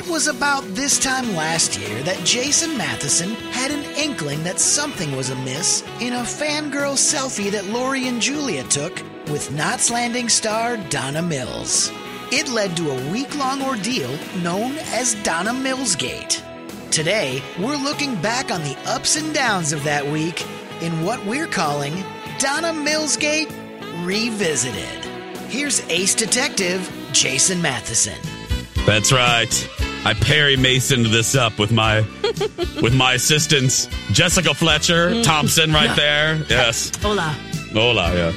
It was about this time last year that Jason Matheson had an inkling that something was amiss in a fangirl selfie that Lori and Julia took with Knots Landing star Donna Mills. It led to a week long ordeal known as Donna Millsgate. Today, we're looking back on the ups and downs of that week in what we're calling Donna Millsgate Revisited. Here's ace detective Jason Matheson. That's right. I Perry Masoned this up with my with my assistants, Jessica Fletcher Thompson, right there. Yes, Hola. hola, yeah,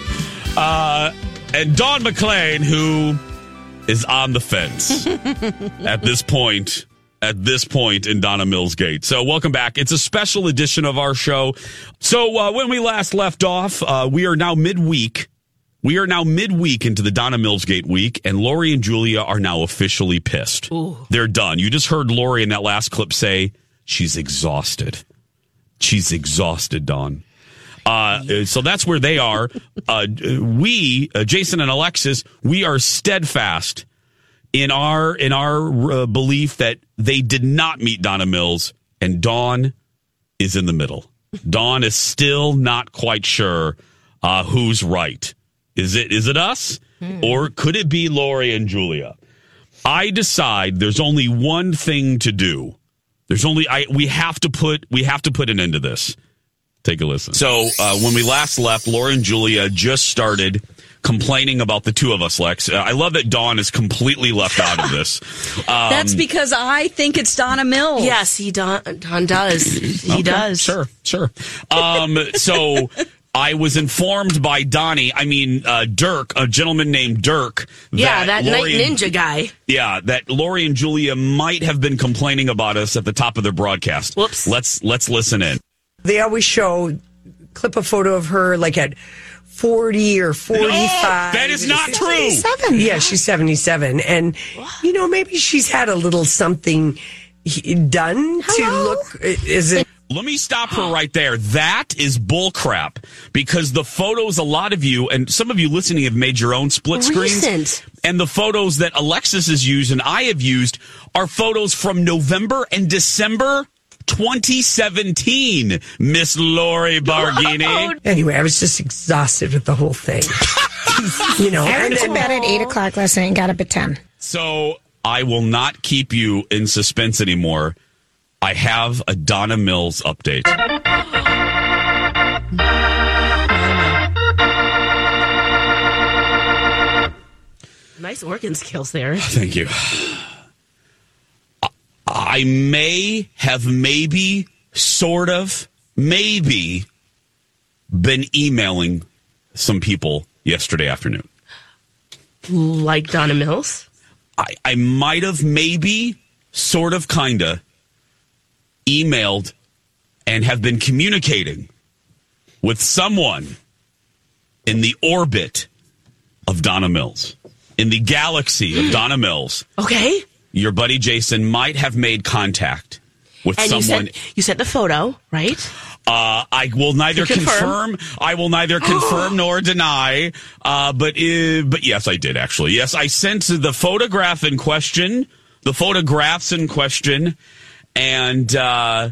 uh, and Don McClain, who is on the fence at this point. At this point in Donna Mills Gate. So, welcome back. It's a special edition of our show. So, uh, when we last left off, uh, we are now midweek. We are now midweek into the Donna Mills Gate week, and Lori and Julia are now officially pissed. They're done. You just heard Lori in that last clip say she's exhausted. She's exhausted, Dawn. Uh, so that's where they are. Uh, we, uh, Jason and Alexis, we are steadfast in our in our uh, belief that they did not meet Donna Mills, and Dawn is in the middle. Dawn is still not quite sure uh, who's right. Is it is it us or could it be Lori and Julia? I decide there's only one thing to do. There's only I we have to put we have to put an end to this. Take a listen. So uh, when we last left, Laura and Julia just started complaining about the two of us, Lex. Uh, I love that Dawn is completely left out of this. Um, That's because I think it's Donna Mills. Yes, he Dawn, Dawn does. He okay, does. Sure, sure. Um, so I was informed by Donnie, I mean uh, Dirk, a gentleman named Dirk. Yeah, that night Lori and- ninja guy. Yeah, that Lori and Julia might have been complaining about us at the top of their broadcast. Whoops. Let's let's listen in. They always show clip a photo of her like at 40 or 45. that is not true. Yeah, she's 77. And, you know, maybe she's had a little something he- done to look. Is it? Let me stop her right there. That is bullcrap because the photos a lot of you and some of you listening have made your own split screens. And the photos that Alexis has used and I have used are photos from November and December 2017, Miss Lori Barghini. Oh. Anyway, I was just exhausted with the whole thing. you know, I went to bed at 8 o'clock last night and got up at 10. So I will not keep you in suspense anymore. I have a Donna Mills update. Nice organ skills there. Thank you. I may have maybe, sort of, maybe been emailing some people yesterday afternoon. Like Donna Mills. I, I might have maybe, sort of, kinda emailed and have been communicating with someone in the orbit of Donna Mills, in the galaxy of Donna Mills. Okay. Your buddy Jason might have made contact with And you someone. sent you sent the photo, right? Uh, I will neither confirm. confirm. I will neither confirm nor deny. Uh, but uh, but yes, I did actually. Yes, I sent the photograph in question, the photographs in question, and uh,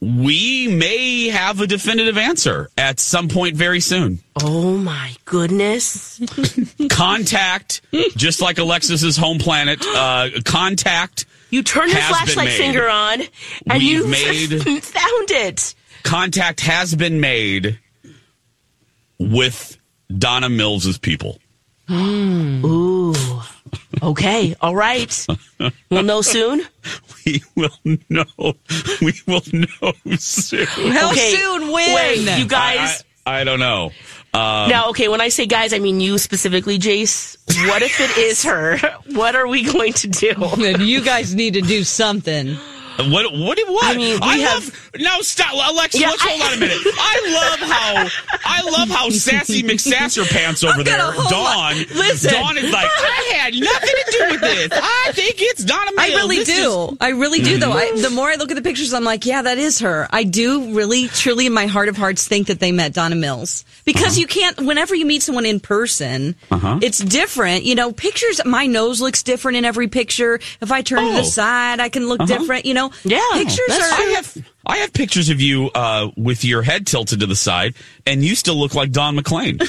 we may have a definitive answer at some point very soon. Oh my goodness. Contact, just like Alexis's home planet. Uh, contact. You turned your flashlight finger on and you made- found it. Contact has been made with Donna Mills's people. Ooh. Okay. All right. We'll know soon. We will know. We will know soon. How okay. soon? When? Wait, you guys. I, I don't know. Um, now, okay, when I say guys, I mean you specifically, Jace. What if it is her? What are we going to do? Then you guys need to do something. What? What? What? I mean, we have- love. No, stop, Alexa. Yeah, let's hold I- on a minute. I love how I love how sassy McSasser pants over there. Dawn. Listen. Dawn is like, I had nothing to do with this. I think it's Donna. Mills. I really This do. is- I really do, though. I, mm-hmm. the more I look at the pictures, I'm like, yeah, that is her. I do really, truly, in my heart of hearts, think that they met Donna Mills because Uh-huh. you can't. Whenever you meet someone in person, uh-huh. it's different. You know, pictures. My nose looks different in every picture. If I turn to Oh. the side, I can look uh-huh. different. You know, Yeah, pictures are. I have I have pictures of you uh, with your head tilted to the side, and you still look like Don McLean.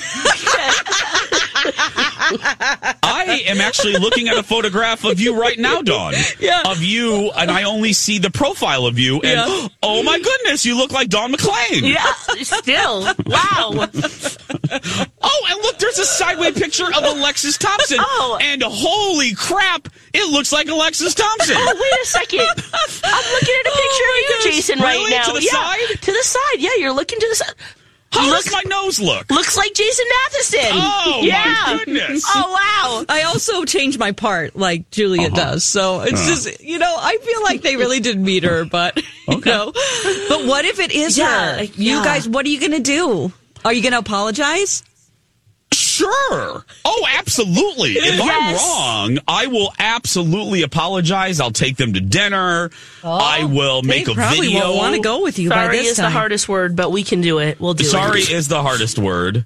I am actually looking at a photograph of you right now, Dawn. Yeah. Of you, and I only see the profile of you, and Yeah. oh my goodness, you look like Don McLean. Yeah, still. Wow. And look, there's a sideway picture of Alexis Thompson. Oh. And holy crap, it looks like Alexis Thompson. Oh, wait a second. I'm looking at a picture Oh of you, gosh. Jason, Really? right now. To the yeah, side? To the side. Yeah, you're looking to the side. How Looks- does my nose look? Looks like Jason Matheson. Oh, yeah. my goodness. Oh, wow. I also change my part like Julia Uh-huh. does. So it's just, you know, I feel like they really did meet her, but, you know. But what if it is Yeah, her? You yeah. guys, what are you going to do? Are you going to apologize? Sure. Oh, absolutely. If I'm wrong, I will absolutely apologize. I'll take them to dinner. I will make a probably video. won't want to go with you by Sorry this is time. the hardest word, but we can do it. We'll do Sorry is the hardest word.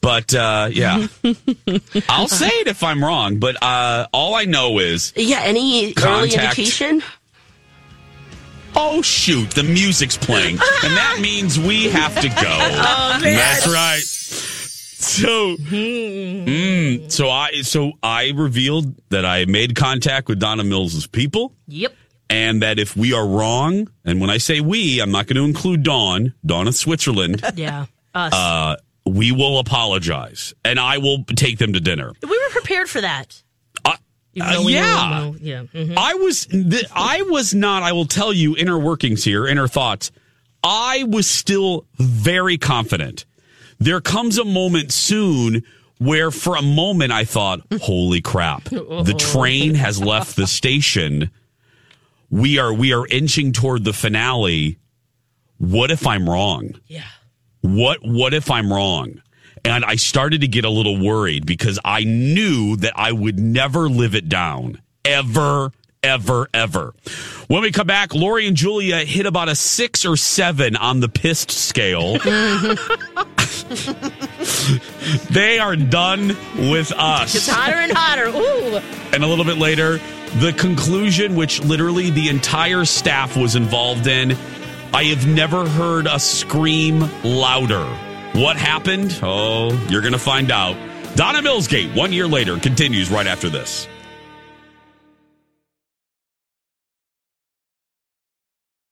But uh, yeah, I'll say it if I'm wrong. But uh, all I know is, Yeah, any early Contact. indication? oh shoot, the music's playing, and that means we have to go. That's right. So, mm, so I so I revealed that I made contact with Donna Mills's people. Yep. and that if we are wrong, and when I say we, I'm not going to include Dawn, Dawn of Switzerland, Yeah. Us. uh, we will apologize and I will take them to dinner. we were prepared for that. Uh, uh, yeah. Yeah. mhm. I was, th- I was not, I will tell you inner workings here, inner thoughts. I was still very confident. There comes a moment soon where for a moment I thought, holy crap, oh. the train has left the station. We are, we are inching toward the finale. What if I'm wrong? Yeah. what what if I'm wrong? And I started to get a little worried because I knew that I would never live it down. Ever, ever, ever. When we come back, Lori and Julia hit about a six or seven on the pissed scale. they are done with us. It's hotter and hotter. Ooh. And a little bit later, the conclusion, which literally the entire staff was involved in. I have never heard a scream louder. What happened? Oh, you're going to find out. Donna Millsgate, one year later, continues right after this.